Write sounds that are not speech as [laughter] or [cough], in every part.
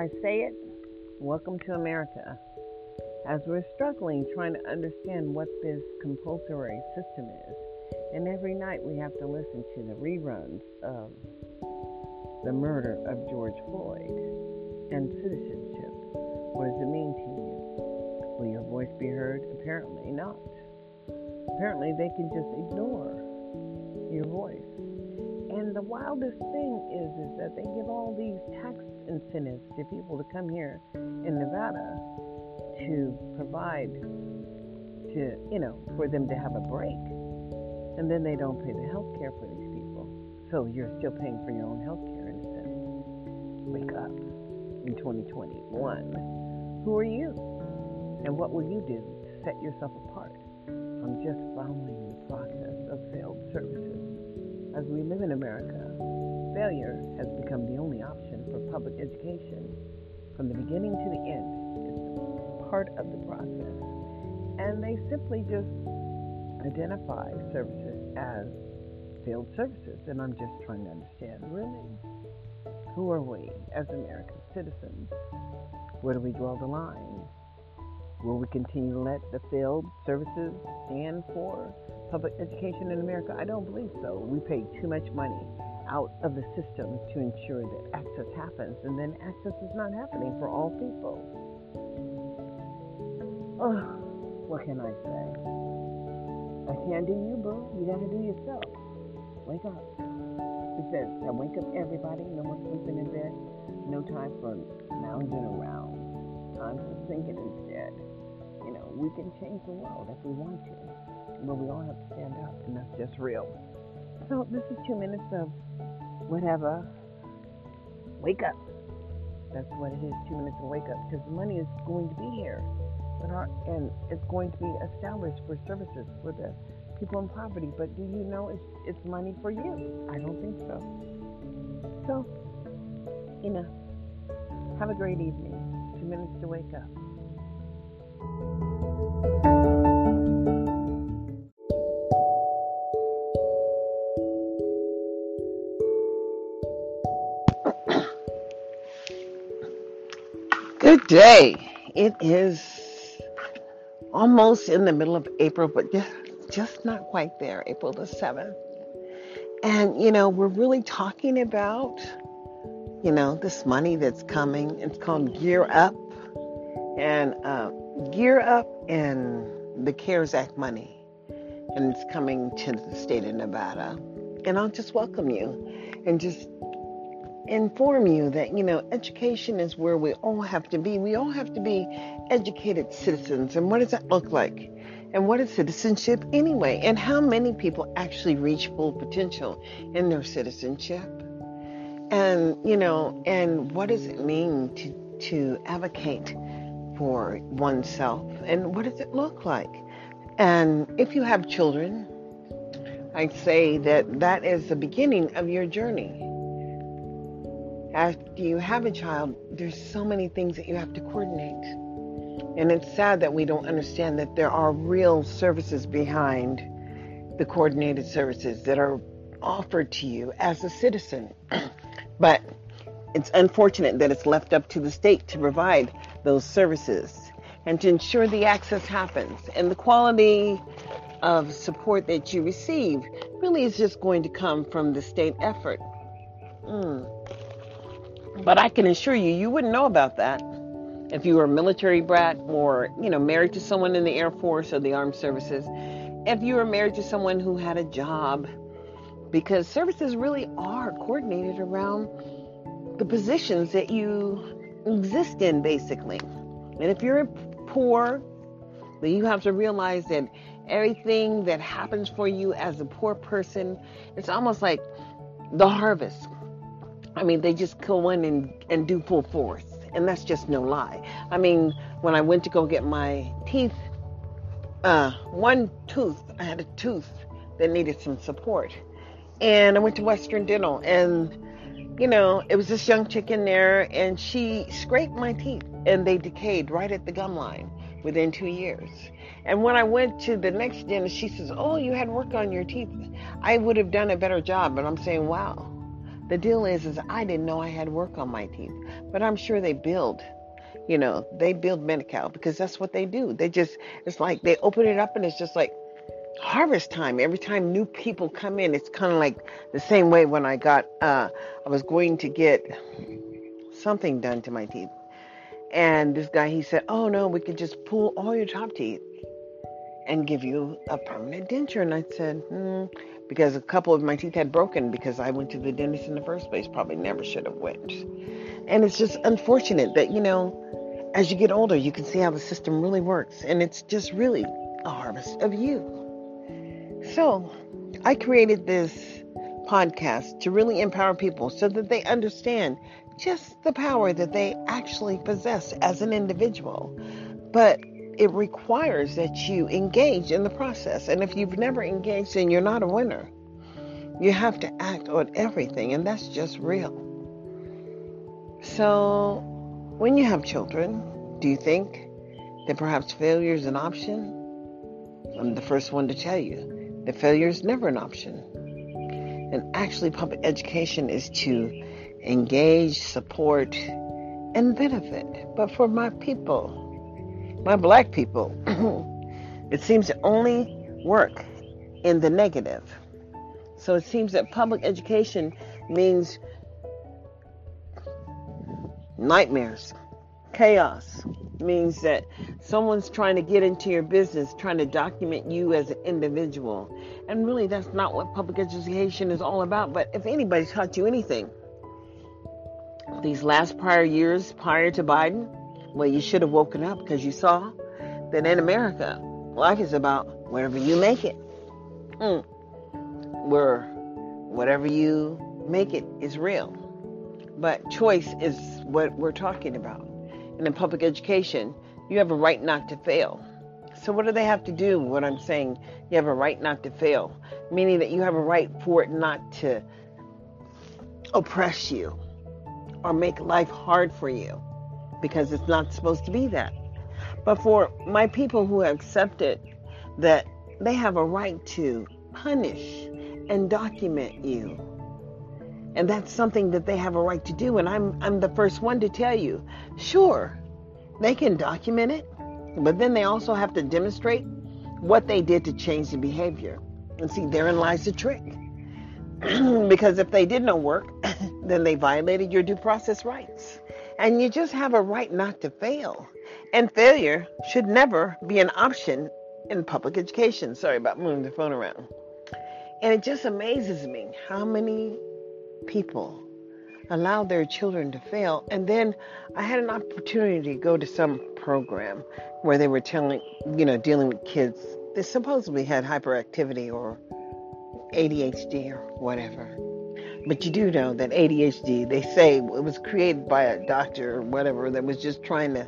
I say it, welcome to America. As we're struggling trying to understand what this compulsory system is, and every night we have to listen to the reruns of the murder of George Floyd and citizenship. What does it mean to you? Will your voice be heard? Apparently not. Apparently they can just ignore your voice. And the wildest thing is, is that they give all these tax incentives to people to come here in Nevada to provide to, you know, for them to have a break. And then they don't pay the health care for these people. So you're still paying for your own health care in a sense. Wake up in 2021. Who are you? And what will you do to set yourself apart from just following the process of failed services? As we live in America, failure has become the only option for public education. From the beginning to the end, it's part of the process. And they simply just identify services as failed services. And I'm just trying to understand really, who are we as American citizens? Where do we draw the line? Will we continue to let the failed services stand for public education in America? I don't believe so. We pay too much money out of the system to ensure that access happens, and then access is not happening for all people. Oh, what can I say? I can't do you, boo. You gotta do yourself. Wake up. It says, I wake up everybody, no more sleeping in bed, no time for lounging around. Time sink it instead. You know, we can change the world if we want to, but we all have to stand up, and that's just real. So this is two minutes of whatever. Wake up. That's what it is. Two minutes to wake up, because the money is going to be here, but our, and it's going to be established for services for the people in poverty. But do you know it's it's money for you? I don't think so. So, you know, have a great evening. Two minutes to wake up. Good day. It is almost in the middle of April, but just, just not quite there, April the 7th. And, you know, we're really talking about, you know, this money that's coming. It's called Gear Up. And uh, Gear Up and the CARES Act money. And it's coming to the state of Nevada. And I'll just welcome you and just inform you that, you know, education is where we all have to be. We all have to be educated citizens. And what does that look like? And what is citizenship anyway? And how many people actually reach full potential in their citizenship? And, you know, and what does it mean to, to advocate for oneself? And what does it look like? And if you have children, I'd say that that is the beginning of your journey after you have a child, there's so many things that you have to coordinate. And it's sad that we don't understand that there are real services behind the coordinated services that are offered to you as a citizen. [clears throat] but it's unfortunate that it's left up to the state to provide those services and to ensure the access happens. And the quality of support that you receive really is just going to come from the state effort. Mm. But I can assure you, you wouldn't know about that if you were a military brat or, you know, married to someone in the Air Force or the Armed Services. If you were married to someone who had a job, because services really are coordinated around the positions that you exist in, basically. And if you're poor, then you have to realize that everything that happens for you as a poor person, it's almost like the harvest I mean, they just go in and, and do full force. And that's just no lie. I mean, when I went to go get my teeth, uh, one tooth, I had a tooth that needed some support. And I went to Western Dental, and, you know, it was this young chick in there, and she scraped my teeth, and they decayed right at the gum line within two years. And when I went to the next dentist, she says, Oh, you had work on your teeth. I would have done a better job. But I'm saying, Wow The deal is, is I didn't know I had work on my teeth, but I'm sure they build. You know, they build Medi-Cal because that's what they do. They just, it's like they open it up and it's just like harvest time. Every time new people come in, it's kind of like the same way when I got, uh, I was going to get something done to my teeth. And this guy, he said, Oh no, we could just pull all your top teeth and give you a permanent denture. And I said, hmm, because a couple of my teeth had broken because I went to the dentist in the first place. Probably never should have went. And it's just unfortunate that, you know, as you get older, you can see how the system really works. And it's just really a harvest of you. So I created this podcast to really empower people so that they understand just the power that they actually possess as an individual. But it requires that you engage in the process. And if you've never engaged, then you're not a winner. You have to act on everything, and that's just real. So, when you have children, do you think that perhaps failure is an option? I'm the first one to tell you that failure is never an option. And actually, public education is to engage, support, and benefit. But for my people, my black people, [clears throat] it seems to only work in the negative. So it seems that public education means nightmares, chaos, means that someone's trying to get into your business, trying to document you as an individual. And really, that's not what public education is all about. But if anybody taught you anything, these last prior years prior to Biden, well, you should have woken up because you saw that in America, life is about wherever you make it. Mm. Where whatever you make it is real. But choice is what we're talking about. And in public education, you have a right not to fail. So, what do they have to do? What I'm saying, you have a right not to fail, meaning that you have a right for it not to oppress you or make life hard for you because it's not supposed to be that. But for my people who have accepted that they have a right to punish and document you. And that's something that they have a right to do. And I'm, I'm the first one to tell you sure, they can document it, but then they also have to demonstrate what they did to change the behavior. And see, therein lies the trick. [clears throat] because if they did no work, [clears throat] then they violated your due process rights. And you just have a right not to fail. And failure should never be an option in public education. Sorry about moving the phone around. And it just amazes me how many people allow their children to fail. And then I had an opportunity to go to some program where they were telling, you know, dealing with kids that supposedly had hyperactivity or ADHD or whatever. But you do know that ADHD, they say it was created by a doctor or whatever that was just trying to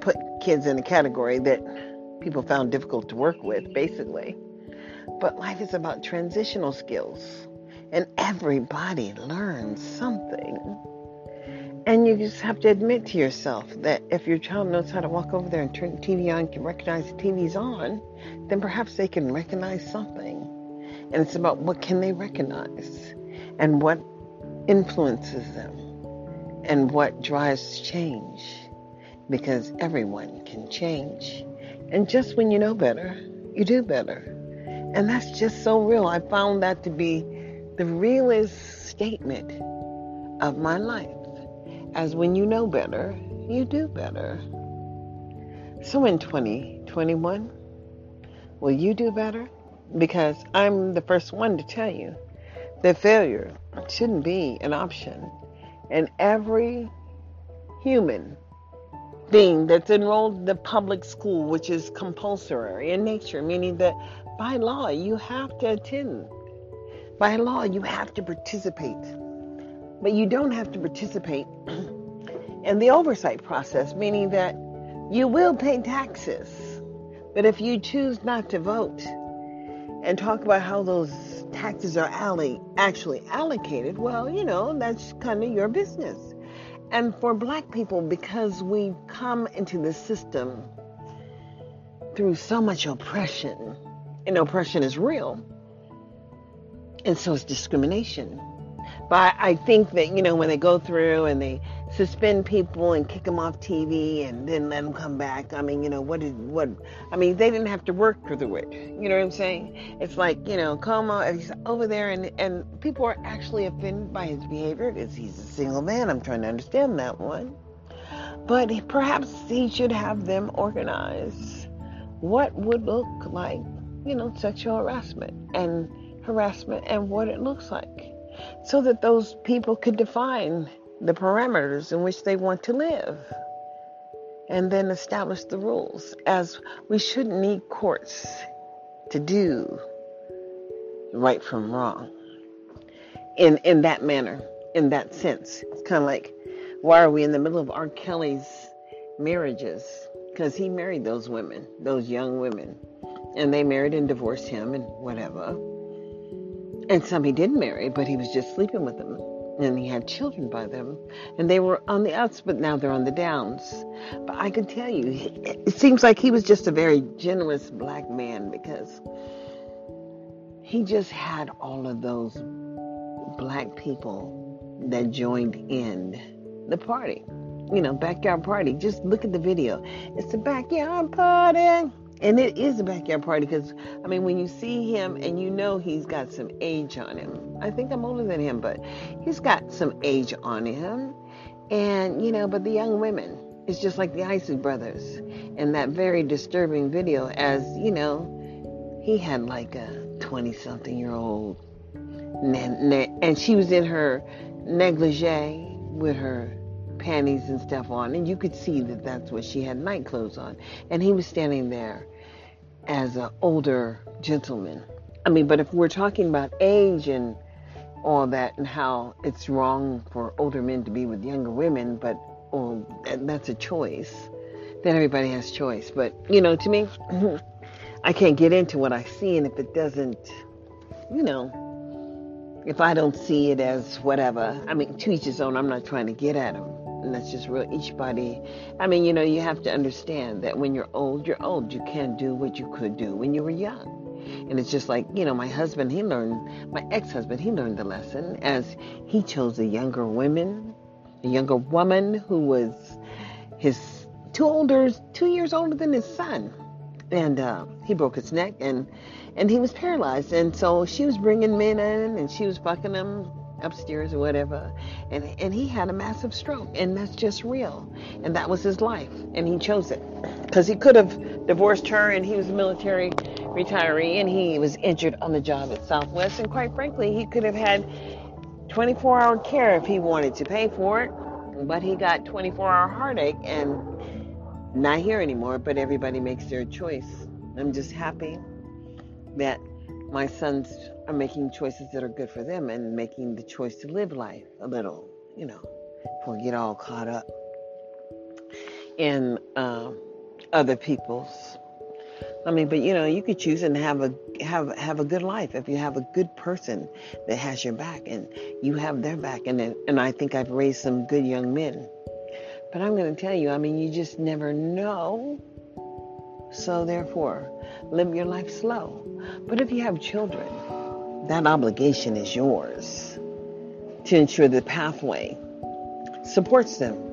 put kids in a category that people found difficult to work with, basically. But life is about transitional skills, and everybody learns something. And you just have to admit to yourself that if your child knows how to walk over there and turn the TV on, can recognize the TV's on, then perhaps they can recognize something. And it's about what can they recognize and what influences them and what drives change because everyone can change. And just when you know better, you do better. And that's just so real. I found that to be the realest statement of my life. As when you know better, you do better. So in 2021, will you do better? Because I'm the first one to tell you that failure shouldn't be an option. And every human being that's enrolled in the public school, which is compulsory in nature, meaning that by law you have to attend. By law you have to participate. But you don't have to participate [clears throat] in the oversight process, meaning that you will pay taxes. But if you choose not to vote and talk about how those taxes are actually allocated, well, you know, that's kind of your business. And for black people, because we come into the system through so much oppression, and oppression is real, and so is discrimination. But I think that, you know, when they go through and they suspend people and kick them off TV and then let them come back, I mean, you know, what did, what, I mean, they didn't have to work through it. You know what I'm saying? It's like, you know, Cuomo, uh, he's over there and, and people are actually offended by his behavior because he's a single man. I'm trying to understand that one. But perhaps he should have them organize what would look like, you know, sexual harassment and harassment and what it looks like so that those people could define the parameters in which they want to live and then establish the rules as we shouldn't need courts to do right from wrong in in that manner in that sense it's kind of like why are we in the middle of R. Kelly's marriages because he married those women those young women and they married and divorced him and whatever and some he didn't marry, but he was just sleeping with them. And he had children by them. And they were on the ups, but now they're on the downs. But I can tell you, it seems like he was just a very generous black man because he just had all of those black people that joined in the party. You know, backyard party. Just look at the video. It's a backyard party. And it is a backyard party because, I mean, when you see him and you know he's got some age on him, I think I'm older than him, but he's got some age on him. And, you know, but the young women, it's just like the Isley brothers in that very disturbing video, as, you know, he had like a 20 something year old, and she was in her negligee with her panties and stuff on, and you could see that that's what she had night clothes on. And he was standing there as an older gentleman. I mean, but if we're talking about age and all that and how it's wrong for older men to be with younger women, but well, that's a choice. Then everybody has choice. But, you know, to me, [clears throat] I can't get into what I see, and if it doesn't, you know, if I don't see it as whatever, I mean, to each his own, I'm not trying to get at him and that's just real each body. I mean you know you have to understand that when you're old you're old. You can't do what you could do when you were young. And it's just like you know my husband he learned my ex-husband he learned the lesson as he chose a younger woman a younger woman who was his two older two years older than his son. And uh, he broke his neck and and he was paralyzed. And so she was bringing men in and she was fucking them upstairs or whatever and and he had a massive stroke and that's just real and that was his life and he chose it because he could have divorced her and he was a military retiree and he was injured on the job at southwest and quite frankly he could have had 24 hour care if he wanted to pay for it but he got 24 hour heartache and not here anymore but everybody makes their choice. I'm just happy that my sons are making choices that are good for them and making the choice to live life a little, you know, before we get all caught up in uh, other people's. I mean, but you know, you could choose and have a have have a good life if you have a good person that has your back and you have their back. And and I think I've raised some good young men. But I'm going to tell you, I mean, you just never know. So therefore, live your life slow. But if you have children, that obligation is yours to ensure the pathway supports them.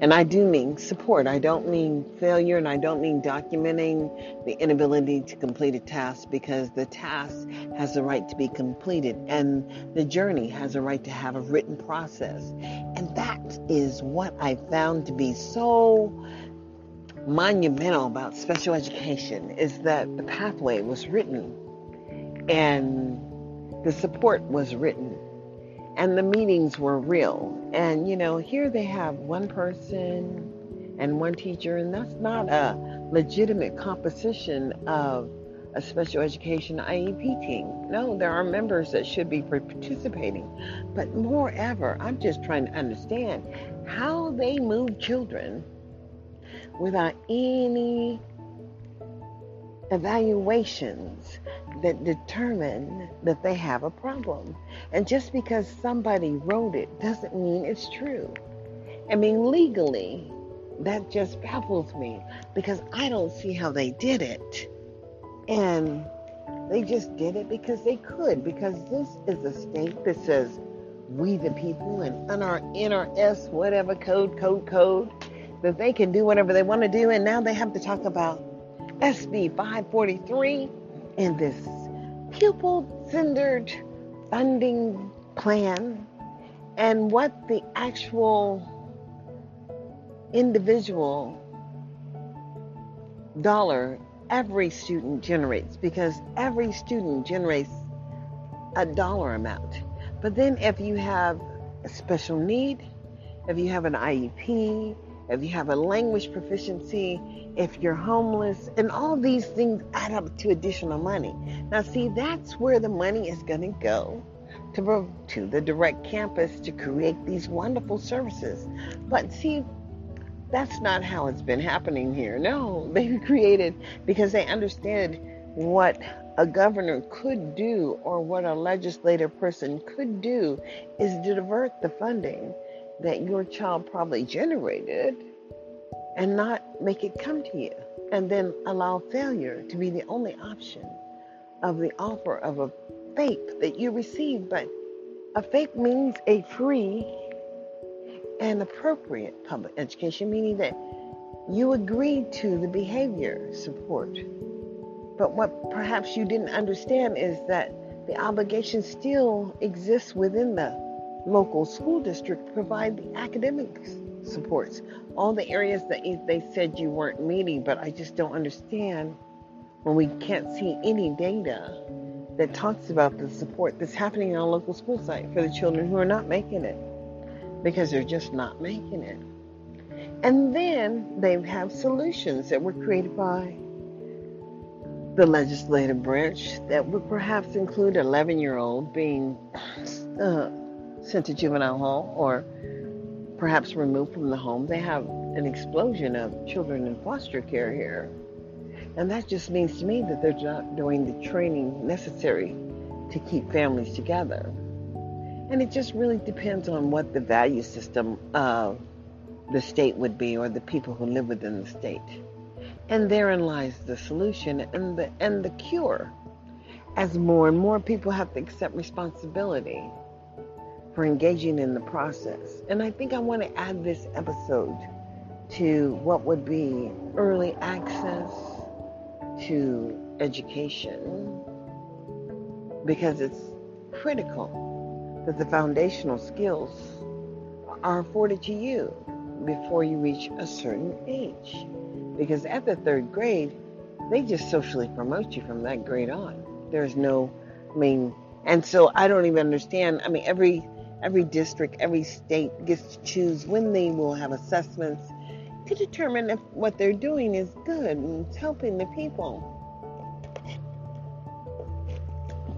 And I do mean support. I don't mean failure and I don't mean documenting the inability to complete a task because the task has a right to be completed and the journey has a right to have a written process. And that is what I found to be so monumental about special education is that the pathway was written and the support was written and the meetings were real. And you know, here they have one person and one teacher, and that's not a legitimate composition of a special education IEP team. No, there are members that should be participating. But moreover, I'm just trying to understand how they move children without any evaluations that determine that they have a problem. And just because somebody wrote it doesn't mean it's true. I mean, legally, that just baffles me because I don't see how they did it. And they just did it because they could, because this is a state that says we the people and NR, NRS, whatever code, code, code, that they can do whatever they want to do. And now they have to talk about SB 543 and this pupil centered funding plan and what the actual individual dollar every student generates because every student generates a dollar amount. But then if you have a special need, if you have an IEP, if you have a language proficiency, if you're homeless, and all these things add up to additional money. Now, see, that's where the money is going to go to, to the direct campus to create these wonderful services. But see, that's not how it's been happening here. No, [laughs] they created because they understand what a governor could do or what a legislative person could do is to divert the funding that your child probably generated and not make it come to you and then allow failure to be the only option of the offer of a FAPE that you receive. But a FAPE means a free and appropriate public education, meaning that you agreed to the behavior support. But what perhaps you didn't understand is that the obligation still exists within the local school district provide the academic supports. All the areas that they said you weren't meeting, but I just don't understand when we can't see any data that talks about the support that's happening on a local school site for the children who are not making it because they're just not making it. And then they have solutions that were created by the legislative branch that would perhaps include 11 year old being uh, sent to juvenile hall or perhaps removed from the home. They have an explosion of children in foster care here. And that just means to me that they're not doing the training necessary to keep families together. And it just really depends on what the value system of the state would be or the people who live within the state. And therein lies the solution and the and the cure. As more and more people have to accept responsibility for engaging in the process. And I think I want to add this episode to what would be early access to education because it's critical that the foundational skills are afforded to you before you reach a certain age. Because at the third grade, they just socially promote you from that grade on. There's no, I mean, and so I don't even understand. I mean, every every district, every state gets to choose when they will have assessments to determine if what they're doing is good and it's helping the people.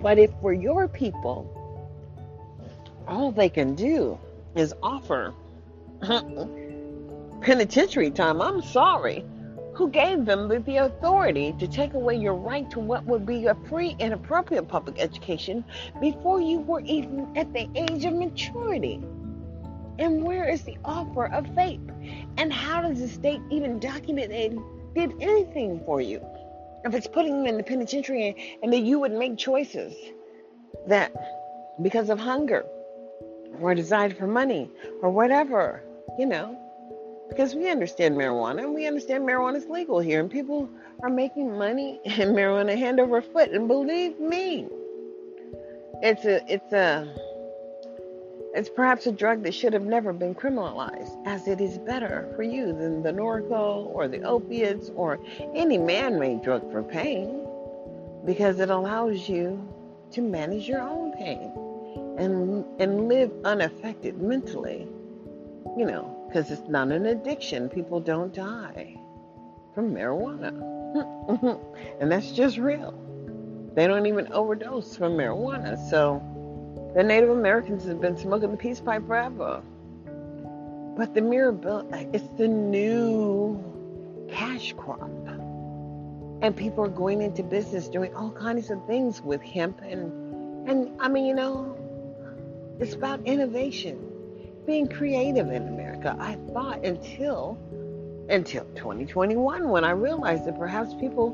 But if for your people, all they can do is offer [laughs] penitentiary time. I'm sorry. Who gave them the authority to take away your right to what would be a free and appropriate public education before you were even at the age of maturity? And where is the offer of FAPE? And how does the state even document they did anything for you? If it's putting them in the penitentiary and that you would make choices that because of hunger or a desire for money or whatever, you know. Because we understand marijuana and we understand marijuana is legal here and people are making money [laughs] in marijuana hand over foot. And believe me, it's a it's a it's perhaps a drug that should have never been criminalized, as it is better for you than the Norco or the opiates or any man made drug for pain because it allows you to manage your own pain and and live unaffected mentally. You know, because it's not an addiction. People don't die from marijuana, [laughs] and that's just real. They don't even overdose from marijuana. So the Native Americans have been smoking the peace pipe forever. But the mirabelle, it's the new cash crop. And people are going into business doing all kinds of things with hemp and and I mean, you know, it's about innovation, being creative in America. I thought until until 2021 when I realized that perhaps people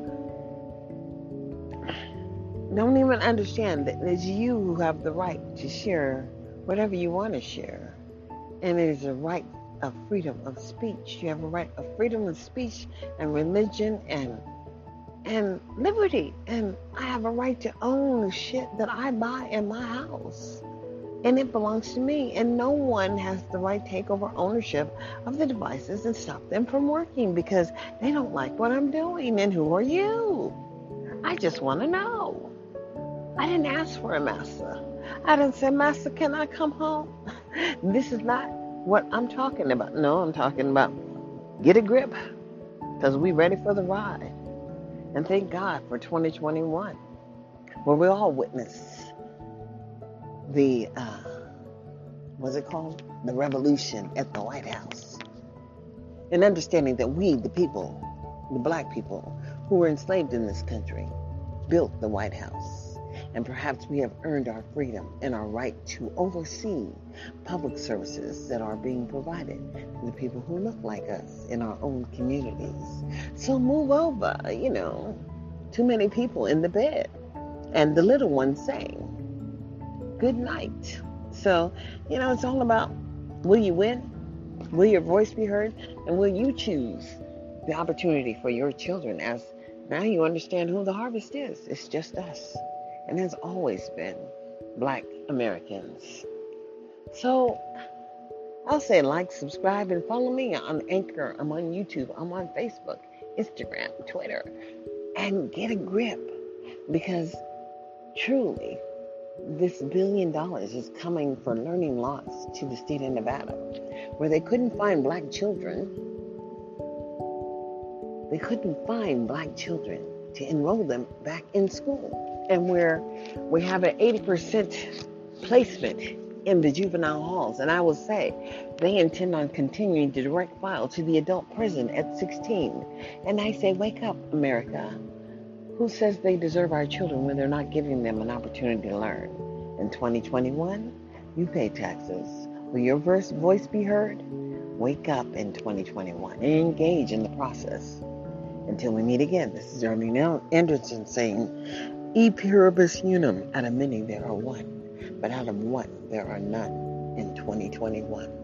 don't even understand that it's you who have the right to share whatever you want to share. And it is a right of freedom of speech. You have a right of freedom of speech and religion and and liberty. And I have a right to own shit that I buy in my house. And it belongs to me. And no one has the right to take over ownership of the devices and stop them from working because they don't like what I'm doing. And who are you? I just want to know. I didn't ask for a master. I didn't say, Master, can I come home? [laughs] this is not what I'm talking about. No, I'm talking about get a grip because we're ready for the ride. And thank God for 2021, where we all witness the, uh, what's it called? The revolution at the White House. And understanding that we, the people, the black people who were enslaved in this country, built the White House and perhaps we have earned our freedom and our right to oversee public services that are being provided to the people who look like us in our own communities. So move over, you know, too many people in the bed, and the little one saying, Good night. So, you know, it's all about will you win? Will your voice be heard? And will you choose the opportunity for your children as now you understand who the harvest is? It's just us and has always been black Americans. So I'll say like, subscribe, and follow me on Anchor. I'm on YouTube. I'm on Facebook, Instagram, Twitter, and get a grip because truly, this billion dollars is coming for learning loss to the state of Nevada, where they couldn't find black children. They couldn't find black children to enroll them back in school and where we have an 80% placement in the juvenile halls. And I will say, they intend on continuing to direct file to the adult prison at 16. And I say, wake up, America. Who says they deserve our children when they're not giving them an opportunity to learn? In 2021, you pay taxes. Will your voice be heard? Wake up in 2021 and engage in the process. Until we meet again, this is Arlene Anderson saying, E pluribus unum, out of many there are one, but out of one there are none in 2021.